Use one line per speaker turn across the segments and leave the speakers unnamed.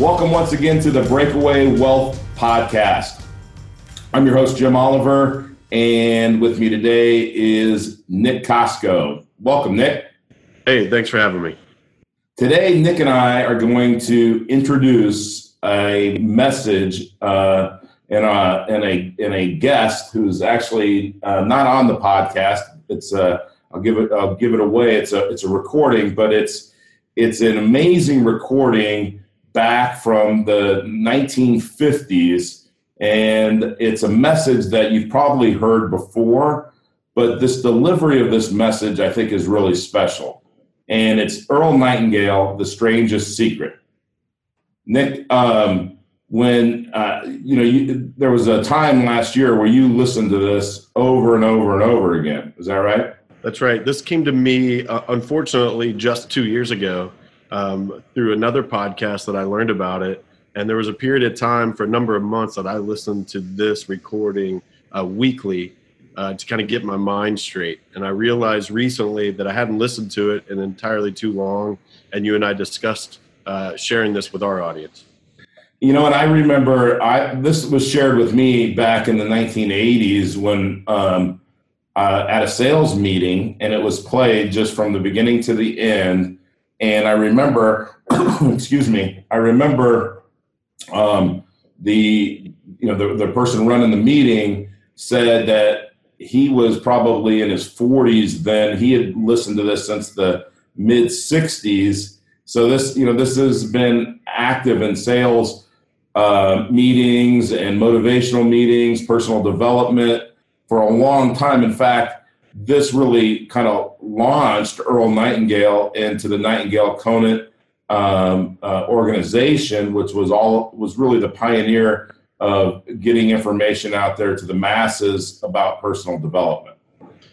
Welcome once again to the Breakaway Wealth Podcast. I'm your host, Jim Oliver, and with me today is Nick Costco. Welcome, Nick.
Hey, thanks for having me.
Today, Nick and I are going to introduce a message uh, and, a, and, a, and a guest who's actually uh, not on the podcast. It's a, uh, I'll give it I'll give it away. It's a it's a recording, but it's it's an amazing recording back from the 1950s, and it's a message that you've probably heard before, but this delivery of this message I think is really special. And it's Earl Nightingale, The Strangest Secret. Nick, um, when uh, you know you, there was a time last year where you listened to this over and over and over again. Is that right?
That's right. This came to me, uh, unfortunately, just two years ago um, through another podcast that I learned about it. And there was a period of time for a number of months that I listened to this recording uh, weekly uh, to kind of get my mind straight. And I realized recently that I hadn't listened to it in entirely too long. And you and I discussed uh, sharing this with our audience.
You know, and I remember I this was shared with me back in the 1980s when um, uh, at a sales meeting, and it was played just from the beginning to the end. And I remember, excuse me, I remember um, the you know the, the person running the meeting said that he was probably in his 40s then. He had listened to this since the mid 60s. So this you know this has been active in sales uh, meetings and motivational meetings, personal development for a long time. In fact, this really kind of launched Earl Nightingale into the Nightingale Conant um, uh, organization, which was all was really the pioneer of getting information out there to the masses about personal development.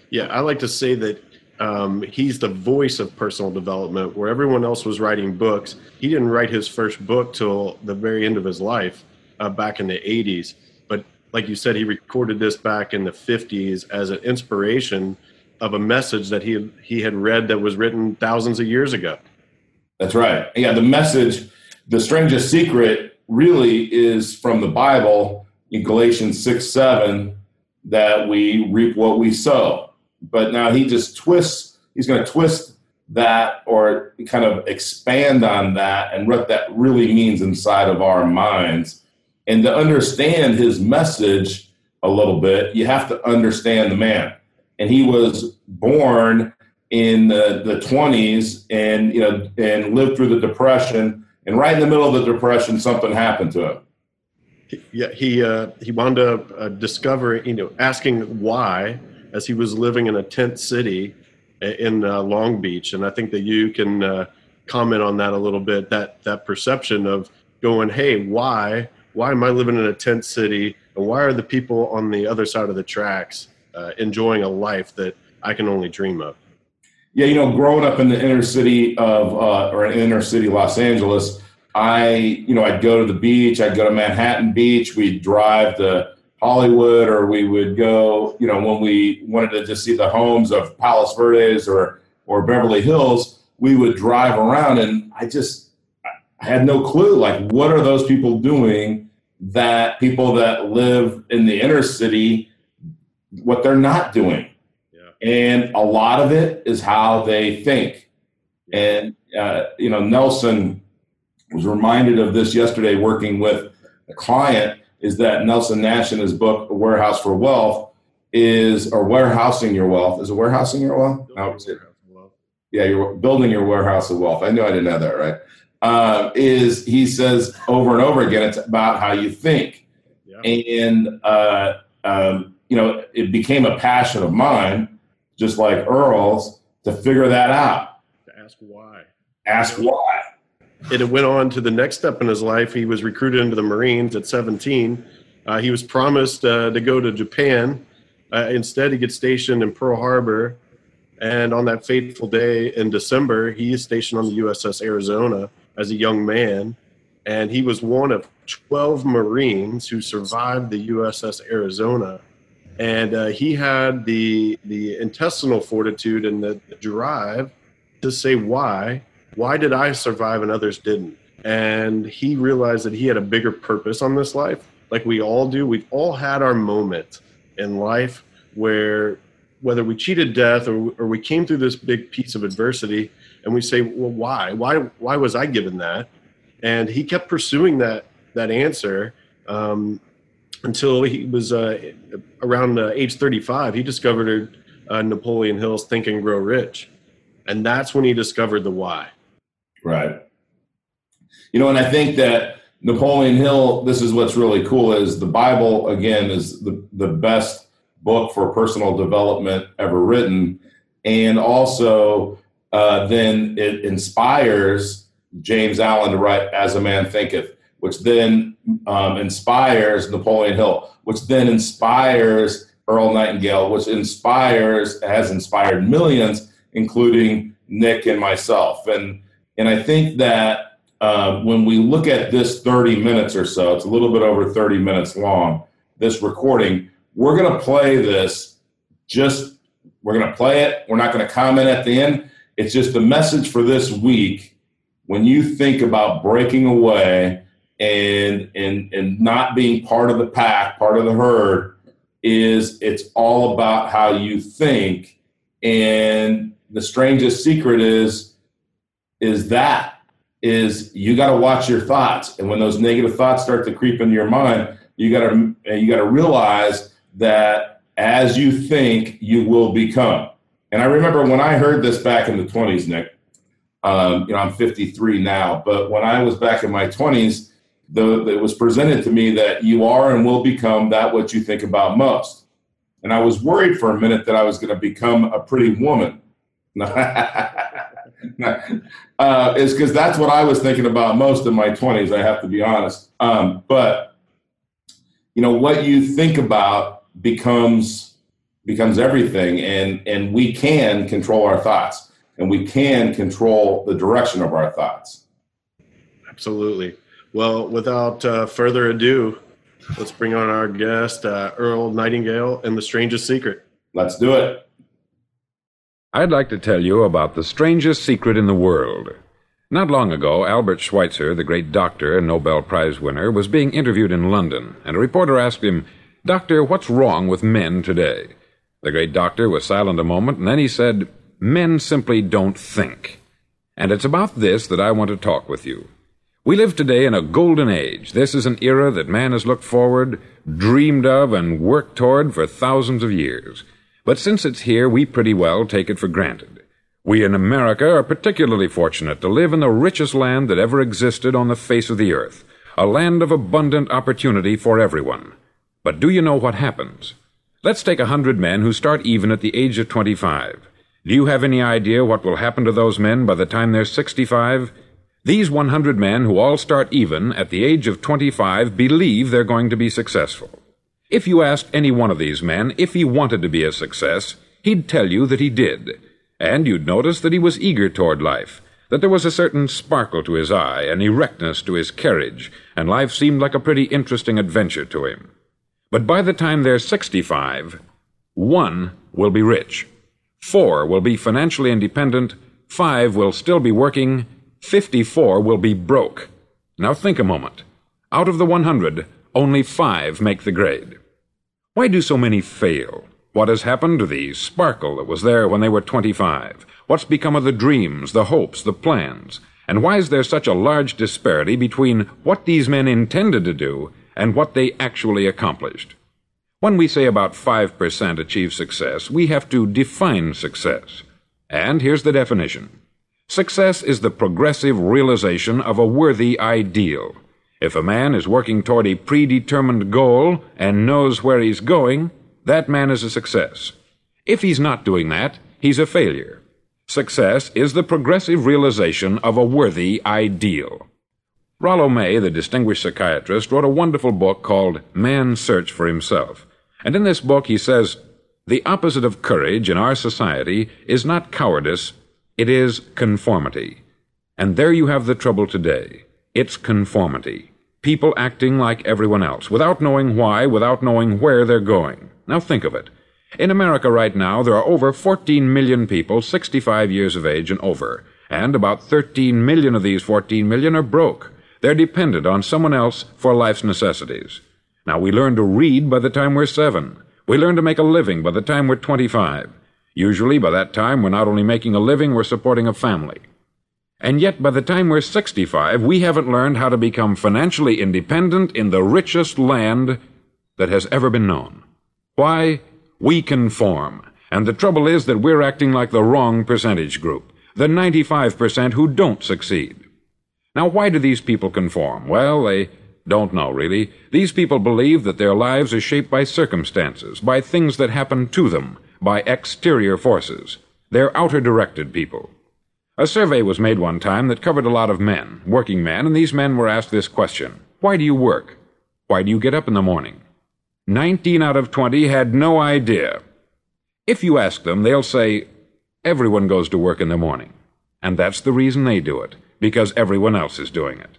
Yeah, I like to say that um, he's the voice of personal development. Where everyone else was writing books, he didn't write his first book till the very end of his life, uh, back in the '80s like you said, he recorded this back in the 50s as an inspiration of a message that he he had read that was written thousands of years ago.
That's right. Yeah, the message, the strangest secret, really is from the Bible in Galatians six seven that we reap what we sow. But now he just twists. He's going to twist that or kind of expand on that and what that really means inside of our minds and to understand his message a little bit, you have to understand the man. And he was born in the, the 20s and you know and lived through the depression. And right in the middle of the depression something happened to him.
Yeah he uh, he wound up uh, discovering you know asking why as he was living in a tent city in uh, long beach. And i think that you can uh, comment on that a little bit that that perception of going hey why why am I living in a tent city? And why are the people on the other side of the tracks uh, enjoying a life that I can only dream of?
Yeah, you know, growing up in the inner city of, uh, or inner city Los Angeles, I, you know, I'd go to the beach, I'd go to Manhattan Beach, we'd drive to Hollywood, or we would go, you know, when we wanted to just see the homes of Palos Verdes or, or Beverly Hills, we would drive around and I just, I had no clue, like, what are those people doing that people that live in the inner city what they're not doing. Yeah. and a lot of it is how they think. And uh, you know nelson was reminded of this yesterday working with a client is that nelson nash in his book a warehouse for wealth is or warehousing your wealth. Is it warehousing your wealth? No, yeah you're building your warehouse of wealth. I knew i didn't have that right uh, is he says over and over again, it's about how you think. Yeah. And, uh, um, you know, it became a passion of mine, just like Earl's, to figure that out.
To ask why.
Ask why.
it went on to the next step in his life. He was recruited into the Marines at 17. Uh, he was promised uh, to go to Japan. Uh, instead, he gets stationed in Pearl Harbor. And on that fateful day in December, he is stationed on the USS Arizona as a young man. And he was one of 12 Marines who survived the USS Arizona. And uh, he had the, the intestinal fortitude and the, drive to say why why did I survive and others didn't? And he realized that he had a bigger purpose on this life, like we all do. We've all had our moment in life where whether we cheated death or, or we came through this big piece of adversity and we say, well, why? Why why was I given that? And he kept pursuing that that answer um, until he was uh, around uh, age 35. He discovered uh, Napoleon Hill's Think and Grow Rich. And that's when he discovered the why.
Right. You know, and I think that Napoleon Hill, this is what's really cool is the Bible, again, is the, the best book for personal development ever written. And also, uh, then it inspires James Allen to write As a Man Thinketh, which then um, inspires Napoleon Hill, which then inspires Earl Nightingale, which inspires, has inspired millions, including Nick and myself. And and I think that uh, when we look at this 30 minutes or so, it's a little bit over 30 minutes long, this recording, we're going to play this just, we're going to play it. We're not going to comment at the end. It's just the message for this week. When you think about breaking away and, and, and not being part of the pack, part of the herd, is it's all about how you think. And the strangest secret is is that is you got to watch your thoughts and when those negative thoughts start to creep into your mind you got to you got to realize that as you think you will become and i remember when i heard this back in the 20s nick um, you know i'm 53 now but when i was back in my 20s the, it was presented to me that you are and will become that what you think about most and i was worried for a minute that i was going to become a pretty woman uh, is because that's what I was thinking about most in my 20s, I have to be honest. Um, but, you know, what you think about becomes becomes everything and and we can control our thoughts and we can control the direction of our thoughts
absolutely well without uh, further ado let's bring on our guest uh, earl nightingale and the strangest secret
let's do it
I'd like to tell you about the strangest secret in the world. Not long ago, Albert Schweitzer, the great doctor and Nobel Prize winner, was being interviewed in London, and a reporter asked him, Doctor, what's wrong with men today? The great doctor was silent a moment, and then he said, Men simply don't think. And it's about this that I want to talk with you. We live today in a golden age. This is an era that man has looked forward, dreamed of, and worked toward for thousands of years. But since it's here, we pretty well take it for granted. We in America are particularly fortunate to live in the richest land that ever existed on the face of the earth, a land of abundant opportunity for everyone. But do you know what happens? Let's take a hundred men who start even at the age of 25. Do you have any idea what will happen to those men by the time they're 65? These 100 men who all start even at the age of 25 believe they're going to be successful. If you asked any one of these men if he wanted to be a success, he'd tell you that he did. And you'd notice that he was eager toward life, that there was a certain sparkle to his eye, an erectness to his carriage, and life seemed like a pretty interesting adventure to him. But by the time they're 65, one will be rich, four will be financially independent, five will still be working, 54 will be broke. Now think a moment. Out of the 100, only five make the grade. Why do so many fail? What has happened to the sparkle that was there when they were 25? What's become of the dreams, the hopes, the plans? And why is there such a large disparity between what these men intended to do and what they actually accomplished? When we say about 5% achieve success, we have to define success. And here's the definition. Success is the progressive realization of a worthy ideal. If a man is working toward a predetermined goal and knows where he's going, that man is a success. If he's not doing that, he's a failure. Success is the progressive realization of a worthy ideal. Rollo May, the distinguished psychiatrist, wrote a wonderful book called Man's Search for Himself. And in this book, he says, The opposite of courage in our society is not cowardice, it is conformity. And there you have the trouble today. It's conformity. People acting like everyone else, without knowing why, without knowing where they're going. Now think of it. In America right now, there are over 14 million people 65 years of age and over, and about 13 million of these 14 million are broke. They're dependent on someone else for life's necessities. Now, we learn to read by the time we're seven. We learn to make a living by the time we're 25. Usually, by that time, we're not only making a living, we're supporting a family. And yet, by the time we're 65, we haven't learned how to become financially independent in the richest land that has ever been known. Why? We conform. And the trouble is that we're acting like the wrong percentage group, the 95% who don't succeed. Now, why do these people conform? Well, they don't know, really. These people believe that their lives are shaped by circumstances, by things that happen to them, by exterior forces. They're outer directed people. A survey was made one time that covered a lot of men, working men, and these men were asked this question Why do you work? Why do you get up in the morning? 19 out of 20 had no idea. If you ask them, they'll say, Everyone goes to work in the morning. And that's the reason they do it, because everyone else is doing it.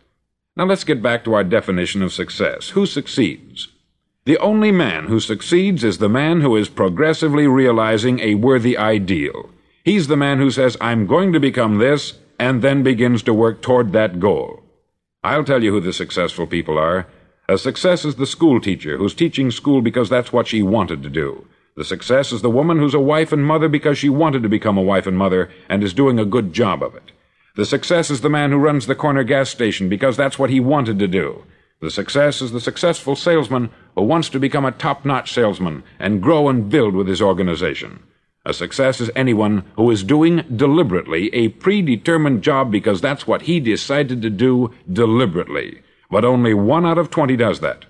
Now let's get back to our definition of success. Who succeeds? The only man who succeeds is the man who is progressively realizing a worthy ideal. He's the man who says, I'm going to become this, and then begins to work toward that goal. I'll tell you who the successful people are. A success is the school teacher who's teaching school because that's what she wanted to do. The success is the woman who's a wife and mother because she wanted to become a wife and mother and is doing a good job of it. The success is the man who runs the corner gas station because that's what he wanted to do. The success is the successful salesman who wants to become a top notch salesman and grow and build with his organization. A success is anyone who is doing deliberately a predetermined job because that's what he decided to do deliberately. But only one out of 20 does that.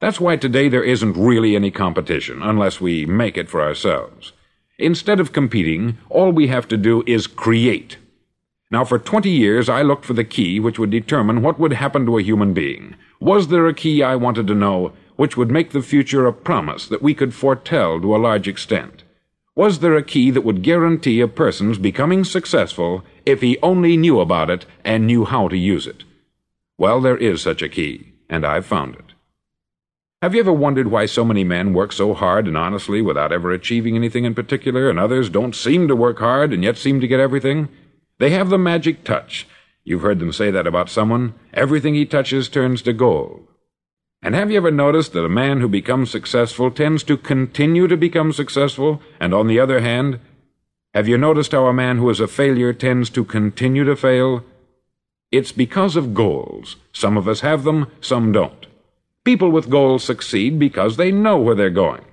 That's why today there isn't really any competition, unless we make it for ourselves. Instead of competing, all we have to do is create. Now, for 20 years, I looked for the key which would determine what would happen to a human being. Was there a key I wanted to know which would make the future a promise that we could foretell to a large extent? Was there a key that would guarantee a person's becoming successful if he only knew about it and knew how to use it? Well, there is such a key, and I've found it. Have you ever wondered why so many men work so hard and honestly without ever achieving anything in particular, and others don't seem to work hard and yet seem to get everything? They have the magic touch. You've heard them say that about someone. Everything he touches turns to gold. And have you ever noticed that a man who becomes successful tends to continue to become successful, and on the other hand, have you noticed how a man who is a failure tends to continue to fail? It's because of goals. Some of us have them, some don't. People with goals succeed because they know where they're going.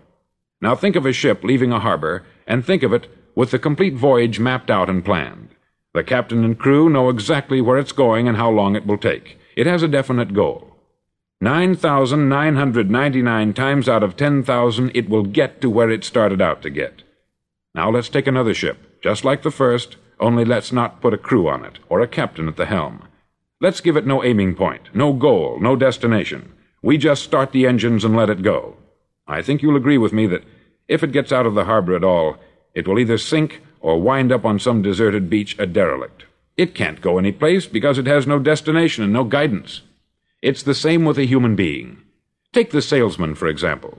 Now think of a ship leaving a harbor, and think of it with the complete voyage mapped out and planned. The captain and crew know exactly where it's going and how long it will take. It has a definite goal. 9,999 times out of 10,000 it will get to where it started out to get. Now let's take another ship, just like the first, only let's not put a crew on it, or a captain at the helm. Let's give it no aiming point, no goal, no destination. We just start the engines and let it go. I think you'll agree with me that if it gets out of the harbor at all, it will either sink or wind up on some deserted beach a derelict. It can't go any place because it has no destination and no guidance. It's the same with a human being. Take the salesman, for example.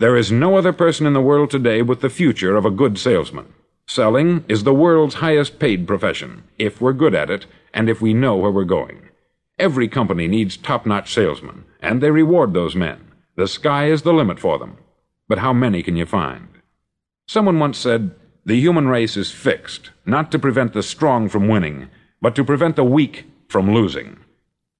There is no other person in the world today with the future of a good salesman. Selling is the world's highest paid profession, if we're good at it, and if we know where we're going. Every company needs top notch salesmen, and they reward those men. The sky is the limit for them. But how many can you find? Someone once said, The human race is fixed, not to prevent the strong from winning, but to prevent the weak from losing.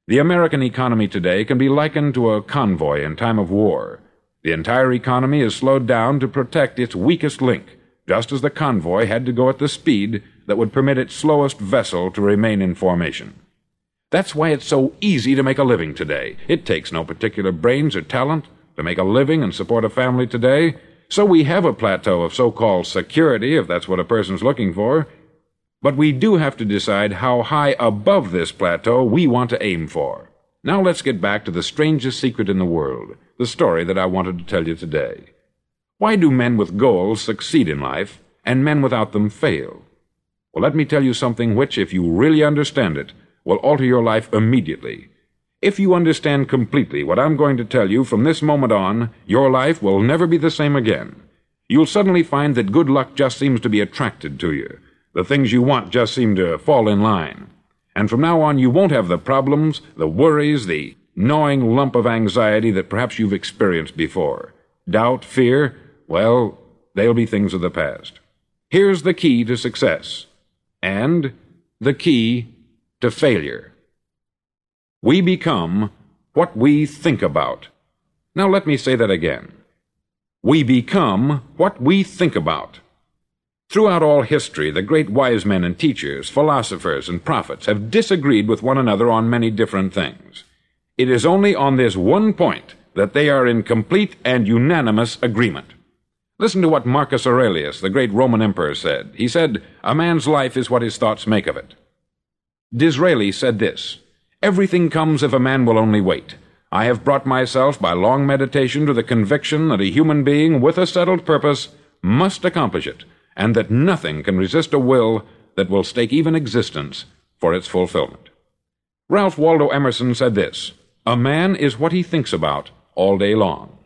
The American economy today can be likened to a convoy in time of war. The entire economy is slowed down to protect its weakest link, just as the convoy had to go at the speed that would permit its slowest vessel to remain in formation. That's why it's so easy to make a living today. It takes no particular brains or talent to make a living and support a family today. So we have a plateau of so called security, if that's what a person's looking for. But we do have to decide how high above this plateau we want to aim for. Now let's get back to the strangest secret in the world, the story that I wanted to tell you today. Why do men with goals succeed in life and men without them fail? Well, let me tell you something which, if you really understand it, will alter your life immediately. If you understand completely what I'm going to tell you from this moment on, your life will never be the same again. You'll suddenly find that good luck just seems to be attracted to you. The things you want just seem to fall in line. And from now on, you won't have the problems, the worries, the gnawing lump of anxiety that perhaps you've experienced before. Doubt, fear, well, they'll be things of the past. Here's the key to success and the key to failure. We become what we think about. Now let me say that again. We become what we think about. Throughout all history, the great wise men and teachers, philosophers and prophets have disagreed with one another on many different things. It is only on this one point that they are in complete and unanimous agreement. Listen to what Marcus Aurelius, the great Roman emperor, said. He said, A man's life is what his thoughts make of it. Disraeli said this Everything comes if a man will only wait. I have brought myself by long meditation to the conviction that a human being with a settled purpose must accomplish it, and that nothing can resist a will that will stake even existence for its fulfillment. Ralph Waldo Emerson said this A man is what he thinks about all day long.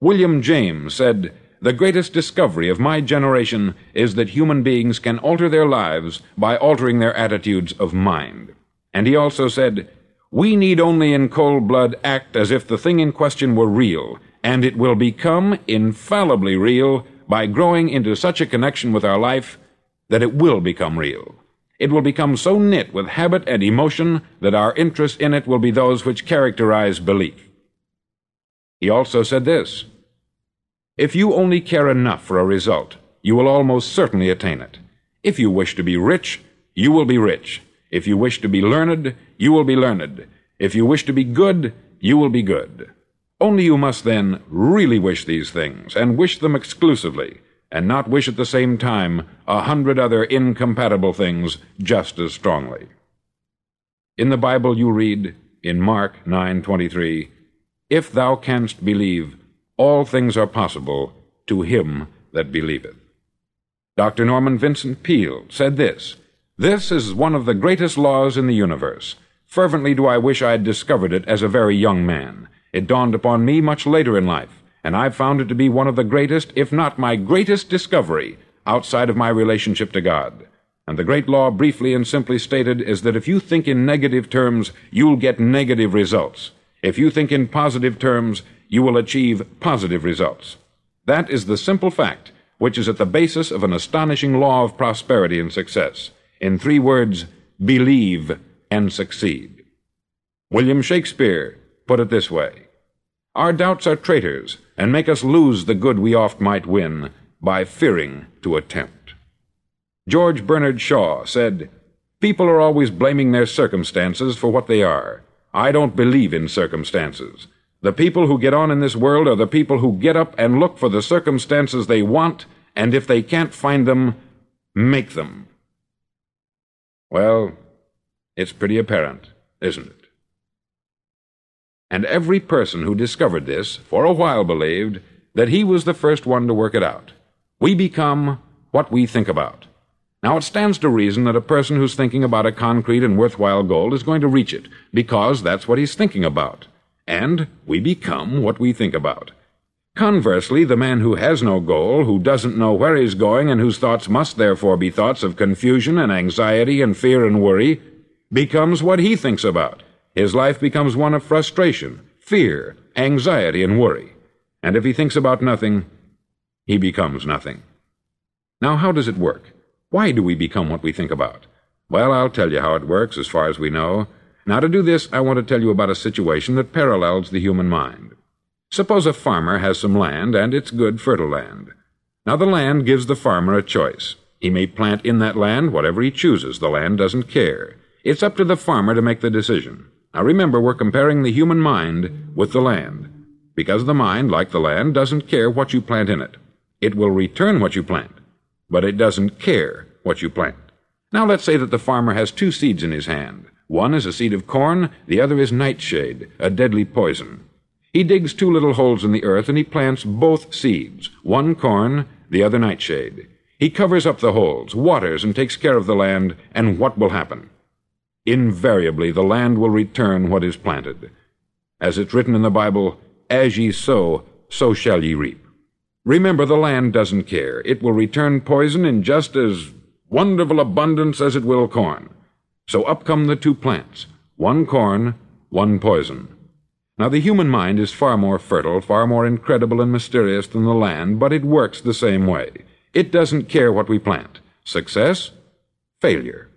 William James said, the greatest discovery of my generation is that human beings can alter their lives by altering their attitudes of mind. And he also said, We need only in cold blood act as if the thing in question were real, and it will become infallibly real by growing into such a connection with our life that it will become real. It will become so knit with habit and emotion that our interest in it will be those which characterize belief. He also said this if you only care enough for a result, you will almost certainly attain it. If you wish to be rich, you will be rich. If you wish to be learned, you will be learned. If you wish to be good, you will be good. Only you must then really wish these things, and wish them exclusively, and not wish at the same time a hundred other incompatible things just as strongly. In the Bible you read, in Mark 9:23, If thou canst believe, all things are possible to him that believeth. Dr. Norman Vincent Peale said this This is one of the greatest laws in the universe. Fervently do I wish I had discovered it as a very young man. It dawned upon me much later in life, and I've found it to be one of the greatest, if not my greatest discovery, outside of my relationship to God. And the great law, briefly and simply stated, is that if you think in negative terms, you'll get negative results. If you think in positive terms, you will achieve positive results. That is the simple fact which is at the basis of an astonishing law of prosperity and success. In three words, believe and succeed. William Shakespeare put it this way Our doubts are traitors and make us lose the good we oft might win by fearing to attempt. George Bernard Shaw said, People are always blaming their circumstances for what they are. I don't believe in circumstances. The people who get on in this world are the people who get up and look for the circumstances they want, and if they can't find them, make them. Well, it's pretty apparent, isn't it? And every person who discovered this for a while believed that he was the first one to work it out. We become what we think about. Now, it stands to reason that a person who's thinking about a concrete and worthwhile goal is going to reach it, because that's what he's thinking about and we become what we think about. Conversely, the man who has no goal, who doesn't know where he's going, and whose thoughts must therefore be thoughts of confusion and anxiety and fear and worry, becomes what he thinks about. His life becomes one of frustration, fear, anxiety, and worry. And if he thinks about nothing, he becomes nothing. Now, how does it work? Why do we become what we think about? Well, I'll tell you how it works as far as we know. Now, to do this, I want to tell you about a situation that parallels the human mind. Suppose a farmer has some land, and it's good, fertile land. Now, the land gives the farmer a choice. He may plant in that land whatever he chooses. The land doesn't care. It's up to the farmer to make the decision. Now, remember, we're comparing the human mind with the land. Because the mind, like the land, doesn't care what you plant in it. It will return what you plant, but it doesn't care what you plant. Now let's say that the farmer has two seeds in his hand. One is a seed of corn, the other is nightshade, a deadly poison. He digs two little holes in the earth and he plants both seeds, one corn, the other nightshade. He covers up the holes, waters, and takes care of the land, and what will happen? Invariably, the land will return what is planted. As it's written in the Bible, as ye sow, so shall ye reap. Remember, the land doesn't care. It will return poison in just as wonderful abundance as it will corn. So up come the two plants one corn, one poison. Now, the human mind is far more fertile, far more incredible and mysterious than the land, but it works the same way. It doesn't care what we plant success, failure,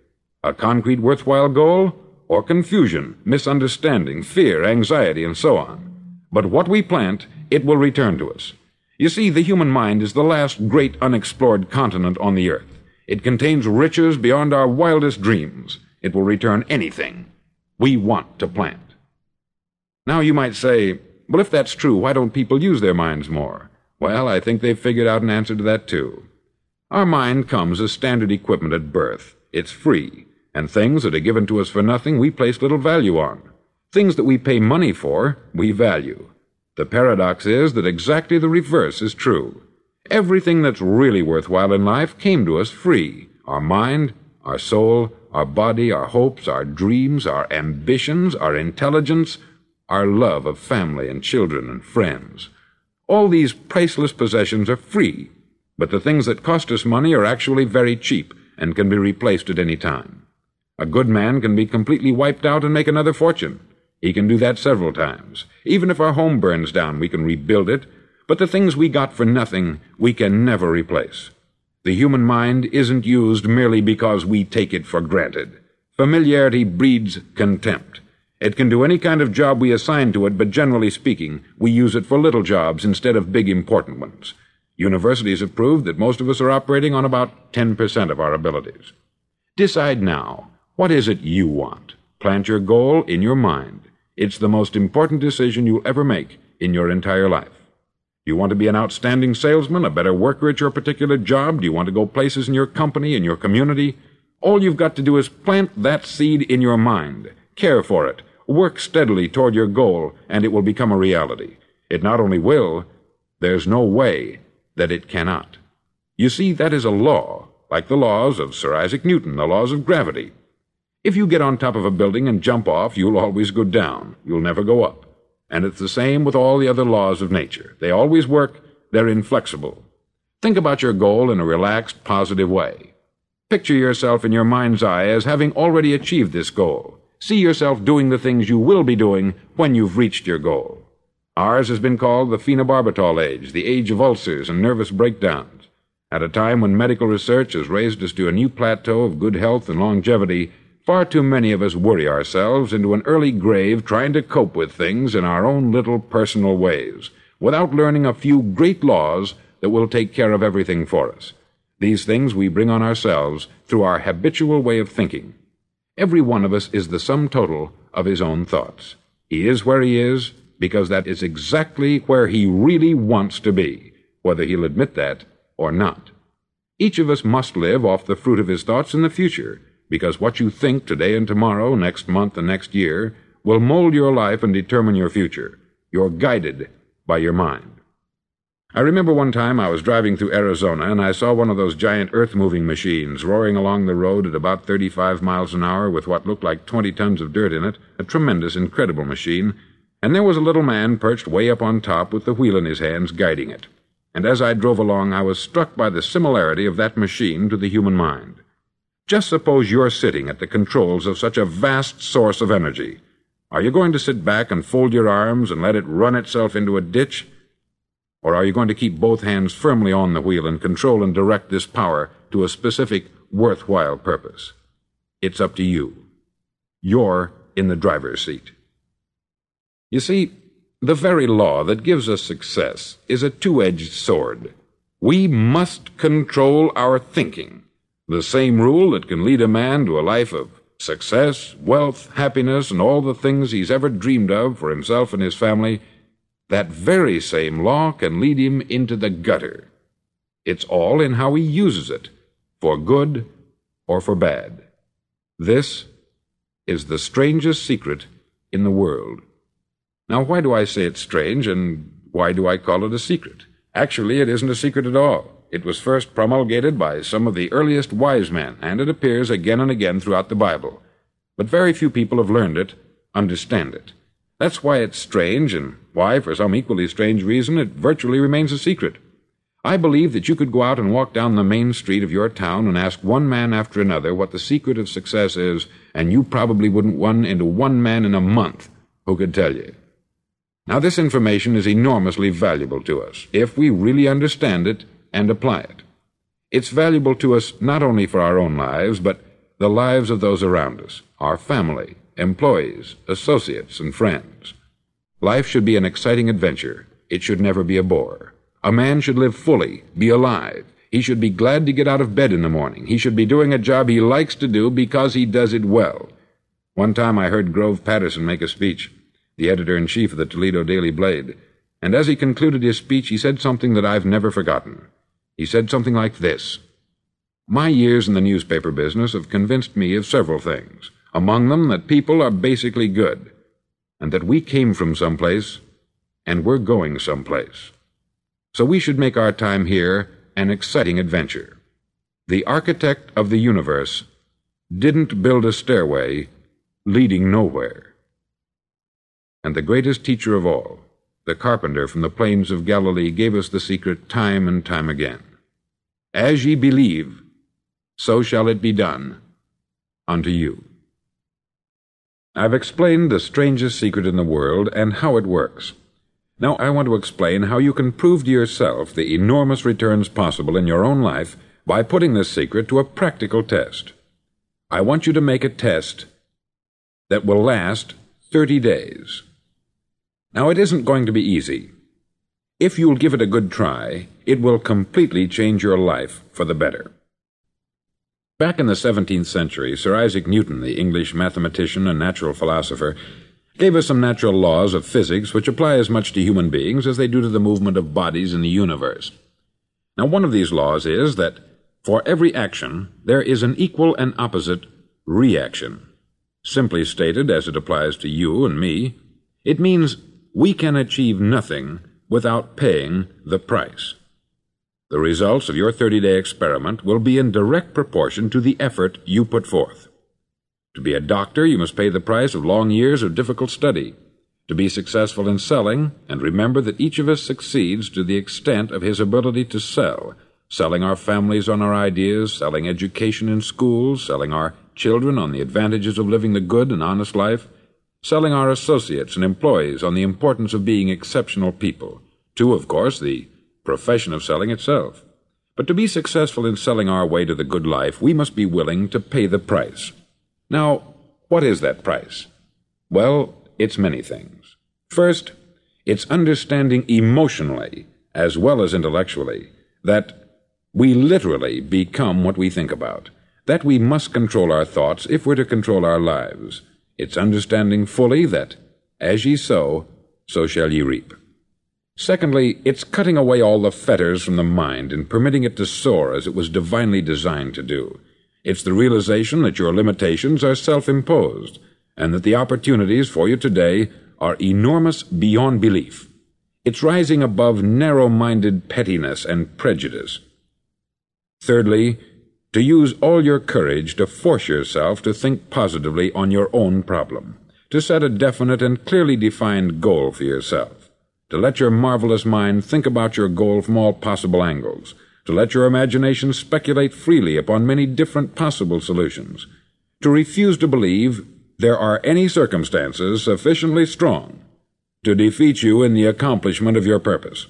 a concrete worthwhile goal, or confusion, misunderstanding, fear, anxiety, and so on. But what we plant, it will return to us. You see, the human mind is the last great unexplored continent on the earth. It contains riches beyond our wildest dreams. It will return anything we want to plant. Now you might say, well, if that's true, why don't people use their minds more? Well, I think they've figured out an answer to that too. Our mind comes as standard equipment at birth. It's free, and things that are given to us for nothing we place little value on. Things that we pay money for, we value. The paradox is that exactly the reverse is true. Everything that's really worthwhile in life came to us free our mind, our soul, our body, our hopes, our dreams, our ambitions, our intelligence, our love of family and children and friends. All these priceless possessions are free, but the things that cost us money are actually very cheap and can be replaced at any time. A good man can be completely wiped out and make another fortune. He can do that several times. Even if our home burns down, we can rebuild it, but the things we got for nothing, we can never replace. The human mind isn't used merely because we take it for granted. Familiarity breeds contempt. It can do any kind of job we assign to it, but generally speaking, we use it for little jobs instead of big important ones. Universities have proved that most of us are operating on about 10% of our abilities. Decide now what is it you want? Plant your goal in your mind. It's the most important decision you'll ever make in your entire life. Do you want to be an outstanding salesman, a better worker at your particular job? Do you want to go places in your company, in your community? All you've got to do is plant that seed in your mind, care for it, Work steadily toward your goal, and it will become a reality. It not only will, there's no way that it cannot. You see, that is a law, like the laws of Sir Isaac Newton, the laws of gravity. If you get on top of a building and jump off, you'll always go down. You'll never go up. And it's the same with all the other laws of nature. They always work, they're inflexible. Think about your goal in a relaxed, positive way. Picture yourself in your mind's eye as having already achieved this goal. See yourself doing the things you will be doing when you've reached your goal. Ours has been called the phenobarbital age, the age of ulcers and nervous breakdowns. At a time when medical research has raised us to a new plateau of good health and longevity, far too many of us worry ourselves into an early grave trying to cope with things in our own little personal ways, without learning a few great laws that will take care of everything for us. These things we bring on ourselves through our habitual way of thinking. Every one of us is the sum total of his own thoughts. He is where he is because that is exactly where he really wants to be, whether he'll admit that or not. Each of us must live off the fruit of his thoughts in the future, because what you think today and tomorrow, next month and next year, will mold your life and determine your future. You're guided by your mind. I remember one time I was driving through Arizona and I saw one of those giant earth moving machines roaring along the road at about 35 miles an hour with what looked like 20 tons of dirt in it, a tremendous, incredible machine, and there was a little man perched way up on top with the wheel in his hands guiding it. And as I drove along, I was struck by the similarity of that machine to the human mind. Just suppose you're sitting at the controls of such a vast source of energy. Are you going to sit back and fold your arms and let it run itself into a ditch? Or are you going to keep both hands firmly on the wheel and control and direct this power to a specific, worthwhile purpose? It's up to you. You're in the driver's seat. You see, the very law that gives us success is a two edged sword. We must control our thinking. The same rule that can lead a man to a life of success, wealth, happiness, and all the things he's ever dreamed of for himself and his family that very same law can lead him into the gutter. It's all in how he uses it, for good or for bad. This is the strangest secret in the world. Now, why do I say it's strange, and why do I call it a secret? Actually, it isn't a secret at all. It was first promulgated by some of the earliest wise men, and it appears again and again throughout the Bible. But very few people have learned it, understand it. That's why it's strange, and why, for some equally strange reason, it virtually remains a secret. I believe that you could go out and walk down the main street of your town and ask one man after another what the secret of success is, and you probably wouldn't run into one man in a month who could tell you. Now, this information is enormously valuable to us if we really understand it and apply it. It's valuable to us not only for our own lives, but the lives of those around us, our family, employees, associates, and friends. Life should be an exciting adventure. It should never be a bore. A man should live fully, be alive. He should be glad to get out of bed in the morning. He should be doing a job he likes to do because he does it well. One time I heard Grove Patterson make a speech, the editor in chief of the Toledo Daily Blade, and as he concluded his speech, he said something that I've never forgotten. He said something like this My years in the newspaper business have convinced me of several things, among them that people are basically good, and that we came from someplace and we're going someplace. So we should make our time here an exciting adventure. The architect of the universe didn't build a stairway leading nowhere. And the greatest teacher of all, the carpenter from the plains of Galilee, gave us the secret time and time again. As ye believe, so shall it be done unto you. I've explained the strangest secret in the world and how it works. Now I want to explain how you can prove to yourself the enormous returns possible in your own life by putting this secret to a practical test. I want you to make a test that will last 30 days. Now it isn't going to be easy. If you'll give it a good try, it will completely change your life for the better. Back in the 17th century, Sir Isaac Newton, the English mathematician and natural philosopher, gave us some natural laws of physics which apply as much to human beings as they do to the movement of bodies in the universe. Now, one of these laws is that for every action there is an equal and opposite reaction. Simply stated, as it applies to you and me, it means we can achieve nothing without paying the price. The results of your 30 day experiment will be in direct proportion to the effort you put forth. To be a doctor, you must pay the price of long years of difficult study. To be successful in selling, and remember that each of us succeeds to the extent of his ability to sell, selling our families on our ideas, selling education in schools, selling our children on the advantages of living the good and honest life, selling our associates and employees on the importance of being exceptional people, to, of course, the profession of selling itself. But to be successful in selling our way to the good life, we must be willing to pay the price. Now, what is that price? Well, it's many things. First, it's understanding emotionally, as well as intellectually, that we literally become what we think about, that we must control our thoughts if we're to control our lives. It's understanding fully that, as ye sow, so shall ye reap. Secondly, it's cutting away all the fetters from the mind and permitting it to soar as it was divinely designed to do. It's the realization that your limitations are self imposed and that the opportunities for you today are enormous beyond belief. It's rising above narrow minded pettiness and prejudice. Thirdly, to use all your courage to force yourself to think positively on your own problem, to set a definite and clearly defined goal for yourself, to let your marvelous mind think about your goal from all possible angles, to let your imagination speculate freely upon many different possible solutions, to refuse to believe there are any circumstances sufficiently strong to defeat you in the accomplishment of your purpose,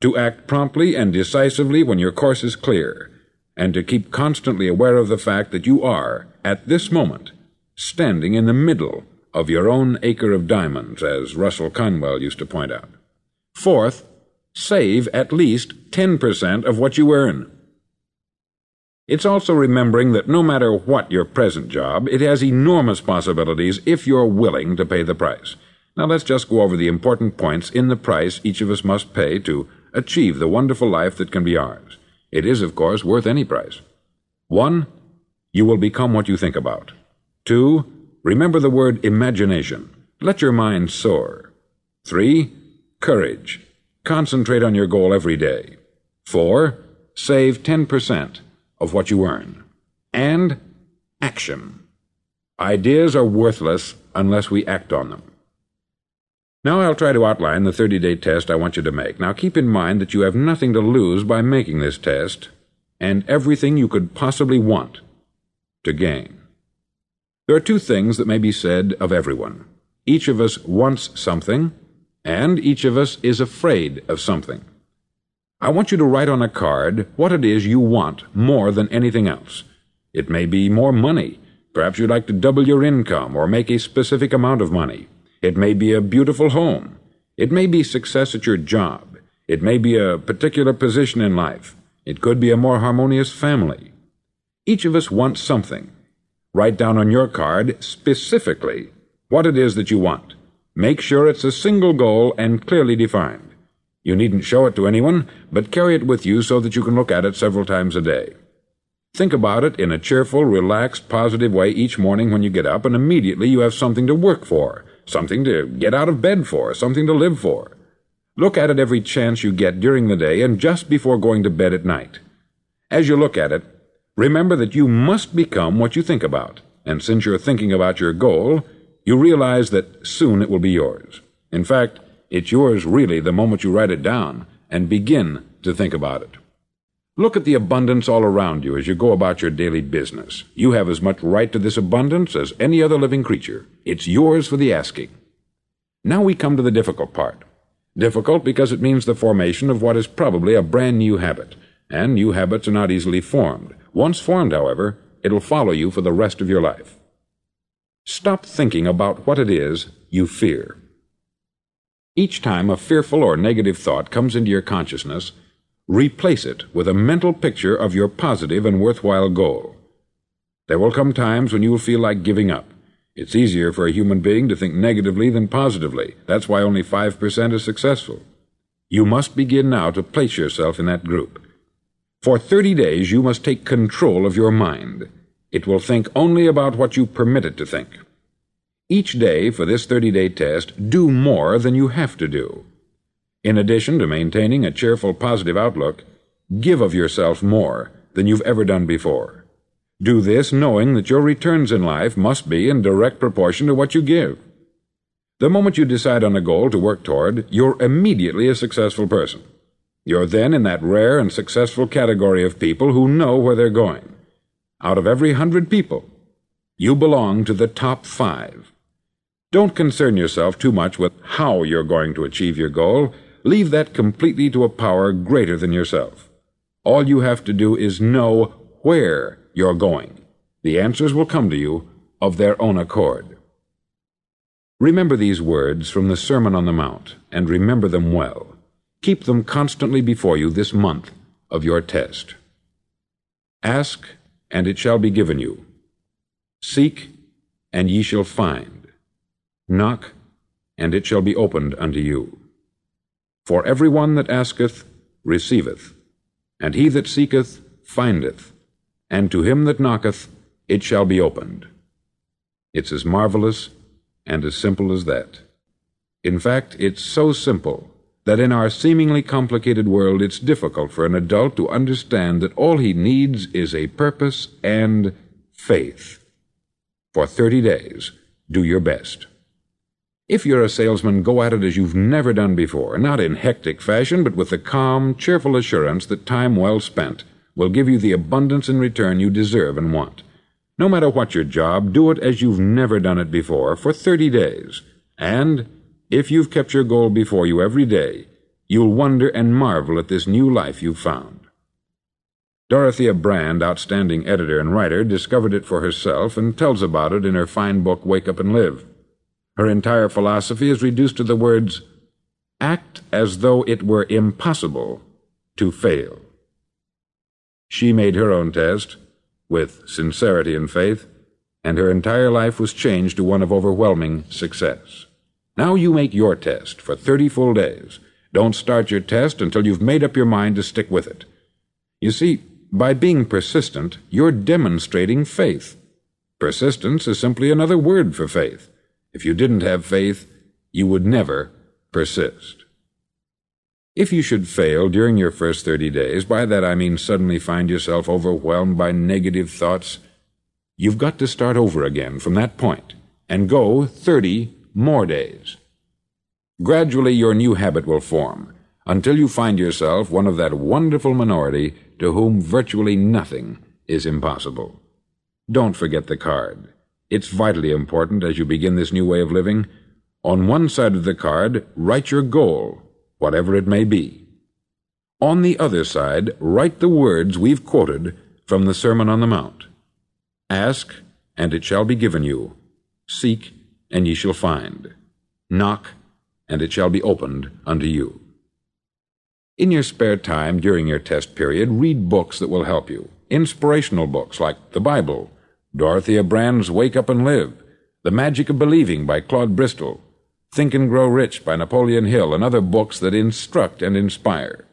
to act promptly and decisively when your course is clear, and to keep constantly aware of the fact that you are, at this moment, standing in the middle of your own acre of diamonds, as Russell Conwell used to point out. Fourth, save at least 10% of what you earn. It's also remembering that no matter what your present job, it has enormous possibilities if you're willing to pay the price. Now let's just go over the important points in the price each of us must pay to achieve the wonderful life that can be ours. It is, of course, worth any price. One, You will become what you think about. Two, remember the word imagination. Let your mind soar. Three, courage. Concentrate on your goal every day. Four, save 10% of what you earn. And action. Ideas are worthless unless we act on them. Now I'll try to outline the 30 day test I want you to make. Now keep in mind that you have nothing to lose by making this test, and everything you could possibly want to gain. There are two things that may be said of everyone. Each of us wants something, and each of us is afraid of something. I want you to write on a card what it is you want more than anything else. It may be more money. Perhaps you'd like to double your income or make a specific amount of money. It may be a beautiful home. It may be success at your job. It may be a particular position in life. It could be a more harmonious family. Each of us wants something. Write down on your card specifically what it is that you want. Make sure it's a single goal and clearly defined. You needn't show it to anyone, but carry it with you so that you can look at it several times a day. Think about it in a cheerful, relaxed, positive way each morning when you get up, and immediately you have something to work for, something to get out of bed for, something to live for. Look at it every chance you get during the day and just before going to bed at night. As you look at it, remember that you must become what you think about, and since you're thinking about your goal, you realize that soon it will be yours. In fact, it's yours really the moment you write it down and begin to think about it. Look at the abundance all around you as you go about your daily business. You have as much right to this abundance as any other living creature. It's yours for the asking. Now we come to the difficult part. Difficult because it means the formation of what is probably a brand new habit, and new habits are not easily formed. Once formed, however, it'll follow you for the rest of your life. Stop thinking about what it is you fear. Each time a fearful or negative thought comes into your consciousness, Replace it with a mental picture of your positive and worthwhile goal. There will come times when you will feel like giving up. It's easier for a human being to think negatively than positively. That's why only 5% are successful. You must begin now to place yourself in that group. For 30 days, you must take control of your mind. It will think only about what you permit it to think. Each day for this 30 day test, do more than you have to do. In addition to maintaining a cheerful, positive outlook, give of yourself more than you've ever done before. Do this knowing that your returns in life must be in direct proportion to what you give. The moment you decide on a goal to work toward, you're immediately a successful person. You're then in that rare and successful category of people who know where they're going. Out of every hundred people, you belong to the top five. Don't concern yourself too much with how you're going to achieve your goal Leave that completely to a power greater than yourself. All you have to do is know where you're going. The answers will come to you of their own accord. Remember these words from the Sermon on the Mount, and remember them well. Keep them constantly before you this month of your test. Ask, and it shall be given you. Seek, and ye shall find. Knock, and it shall be opened unto you. For every one that asketh receiveth, and he that seeketh findeth, and to him that knocketh it shall be opened. It's as marvelous and as simple as that. In fact, it's so simple that in our seemingly complicated world it's difficult for an adult to understand that all he needs is a purpose and faith. For 30 days, do your best. If you're a salesman, go at it as you've never done before, not in hectic fashion, but with the calm, cheerful assurance that time well spent will give you the abundance in return you deserve and want. No matter what your job, do it as you've never done it before for 30 days. And if you've kept your goal before you every day, you'll wonder and marvel at this new life you've found. Dorothea Brande, outstanding editor and writer, discovered it for herself and tells about it in her fine book, Wake Up and Live. Her entire philosophy is reduced to the words, act as though it were impossible to fail. She made her own test, with sincerity and faith, and her entire life was changed to one of overwhelming success. Now you make your test for 30 full days. Don't start your test until you've made up your mind to stick with it. You see, by being persistent, you're demonstrating faith. Persistence is simply another word for faith. If you didn't have faith, you would never persist. If you should fail during your first 30 days, by that I mean suddenly find yourself overwhelmed by negative thoughts, you've got to start over again from that point and go 30 more days. Gradually, your new habit will form until you find yourself one of that wonderful minority to whom virtually nothing is impossible. Don't forget the card. It's vitally important as you begin this new way of living. On one side of the card, write your goal whatever it may be. On the other side, write the words we've quoted from the Sermon on the Mount Ask, and it shall be given you. Seek, and ye shall find. Knock, and it shall be opened unto you. In your spare time during your test period, read books that will help you. Inspirational books like the Bible, Dorothea Brande's Wake Up and Live, The Magic of Believing by Claude Bristol, Think and Grow Rich by Napoleon Hill, and other books that instruct and inspire.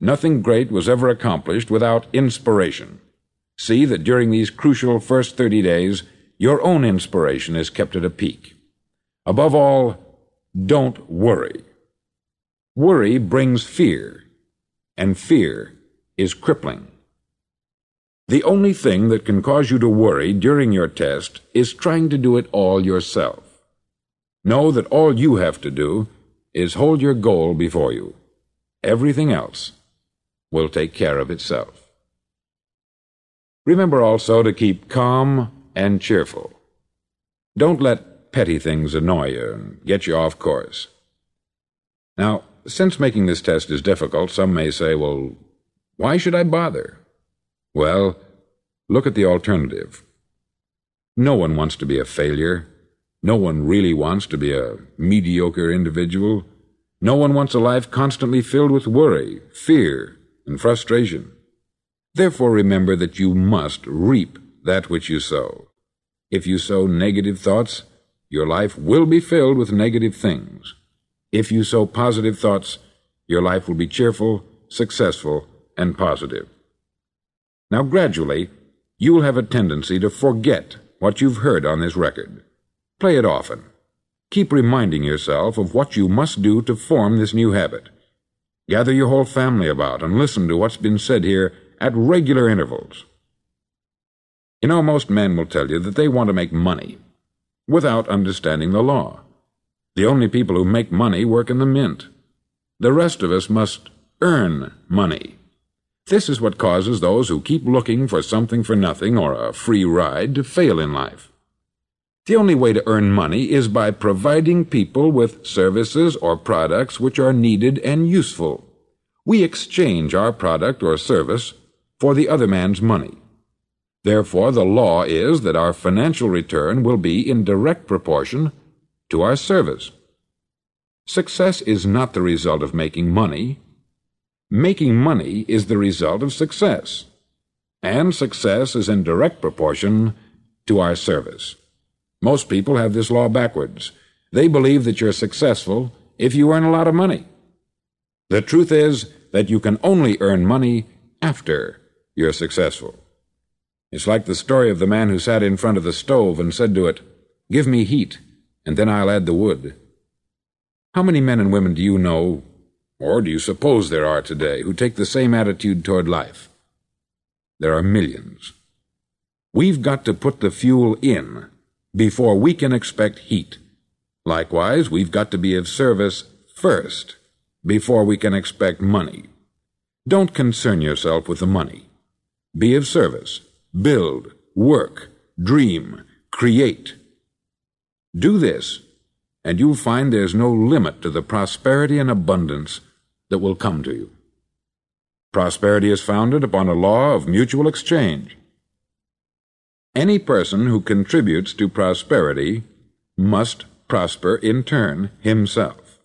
Nothing great was ever accomplished without inspiration. See that during these crucial first 30 days, your own inspiration is kept at a peak. Above all, don't worry. Worry brings fear, and fear is crippling. The only thing that can cause you to worry during your test is trying to do it all yourself. Know that all you have to do is hold your goal before you. Everything else will take care of itself. Remember also to keep calm and cheerful. Don't let petty things annoy you and get you off course. Now, since making this test is difficult, some may say, well, why should I bother? Well, look at the alternative. No one wants to be a failure. No one really wants to be a mediocre individual. No one wants a life constantly filled with worry, fear, and frustration. Therefore, remember that you must reap that which you sow. If you sow negative thoughts, your life will be filled with negative things. If you sow positive thoughts, your life will be cheerful, successful, and positive. Now, gradually, you will have a tendency to forget what you've heard on this record. Play it often. Keep reminding yourself of what you must do to form this new habit. Gather your whole family about and listen to what's been said here at regular intervals. You know, most men will tell you that they want to make money without understanding the law. The only people who make money work in the mint. The rest of us must earn money. This is what causes those who keep looking for something for nothing or a free ride to fail in life. The only way to earn money is by providing people with services or products which are needed and useful. We exchange our product or service for the other man's money. Therefore, the law is that our financial return will be in direct proportion to our service. Success is not the result of making money. Making money is the result of success. And success is in direct proportion to our service. Most people have this law backwards. They believe that you're successful if you earn a lot of money. The truth is that you can only earn money after you're successful. It's like the story of the man who sat in front of the stove and said to it, Give me heat, and then I'll add the wood. How many men and women do you know, or do you suppose there are today, who take the same attitude toward life? There are millions. We've got to put the fuel in before we can expect heat. Likewise, we've got to be of service first before we can expect money. Don't concern yourself with the money. Be of service. Build, work, dream, create. Do this, and you'll find there's no limit to the prosperity and abundance that will come to you. Prosperity is founded upon a law of mutual exchange. Any person who contributes to prosperity must prosper in turn himself.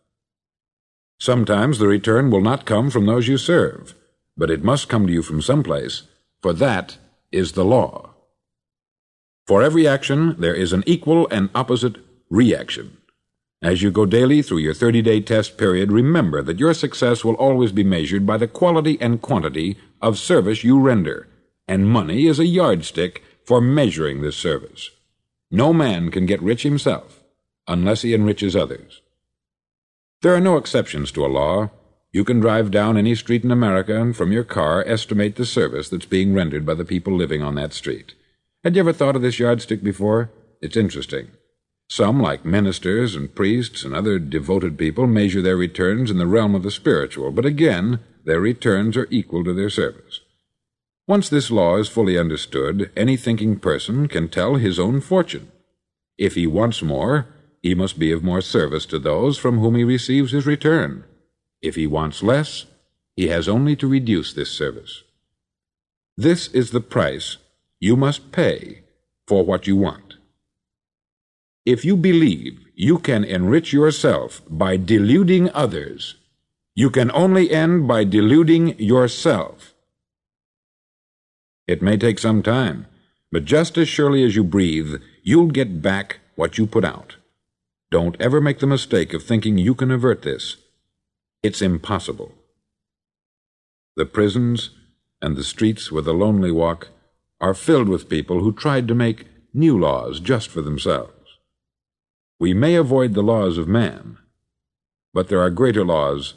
Sometimes the return will not come from those you serve, but it must come to you from some place, for that is the law. For every action, there is an equal and opposite reaction. As you go daily through your 30 day test period, remember that your success will always be measured by the quality and quantity of service you render, and money is a yardstick for measuring this service. No man can get rich himself unless he enriches others. There are no exceptions to a law. You can drive down any street in America and from your car estimate the service that's being rendered by the people living on that street. Had you ever thought of this yardstick before? It's interesting. Some, like ministers and priests and other devoted people, measure their returns in the realm of the spiritual, but again, their returns are equal to their service. Once this law is fully understood, any thinking person can tell his own fortune. If he wants more, he must be of more service to those from whom he receives his return. If he wants less, he has only to reduce this service. This is the price you must pay for what you want. If you believe you can enrich yourself by deluding others, you can only end by deluding yourself. It may take some time, but just as surely as you breathe, you'll get back what you put out. Don't ever make the mistake of thinking you can avert this. It's impossible. The prisons and the streets where the lonely walk are filled with people who tried to make new laws just for themselves. We may avoid the laws of man, but there are greater laws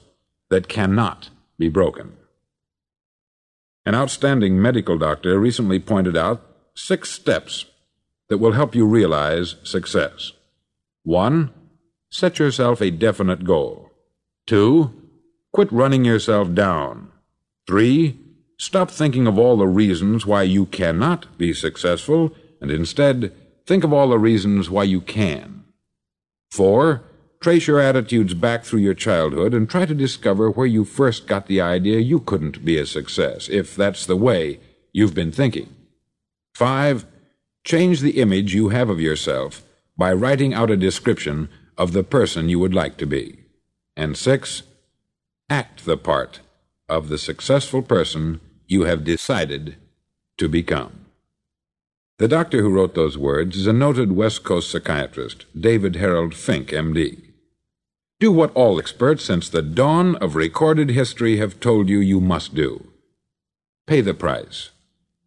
that cannot be broken. An outstanding medical doctor recently pointed out six steps that will help you realize success. One, set yourself a definite goal. Two, quit running yourself down. Three, stop thinking of all the reasons why you cannot be successful and instead think of all the reasons why you can. Four, trace your attitudes back through your childhood and try to discover where you first got the idea you couldn't be a success, if that's the way you've been thinking. Five, change the image you have of yourself by writing out a description of the person you would like to be. And six, act the part of the successful person you have decided to become. The doctor who wrote those words is a noted West Coast psychiatrist, David Harold Fink, MD. Do what all experts since the dawn of recorded history have told you you must do. Pay the price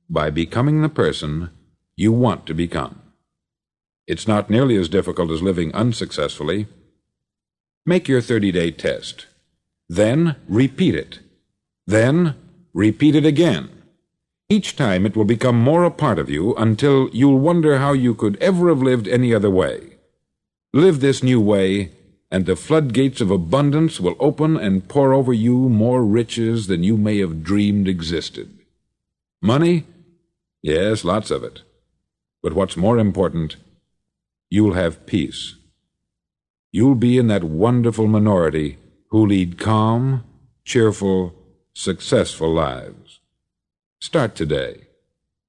by becoming the person you want to become. It's not nearly as difficult as living unsuccessfully. Make your 30 day test. Then repeat it. Then repeat it again. Each time it will become more a part of you until you'll wonder how you could ever have lived any other way. Live this new way, and the floodgates of abundance will open and pour over you more riches than you may have dreamed existed. Money? Yes, lots of it. But what's more important, you'll have peace. You'll be in that wonderful minority who lead calm, cheerful, successful lives. Start today.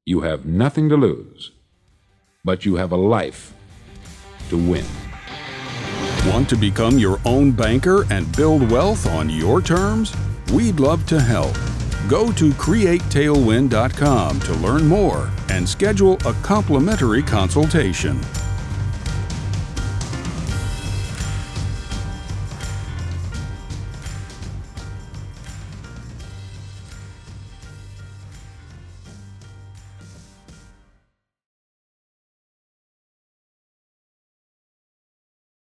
You have nothing to lose, but you have a life to win.
Want to become your own banker and build wealth on your terms? We'd love to help. Go to createtailwind.com to learn more and schedule a complimentary consultation.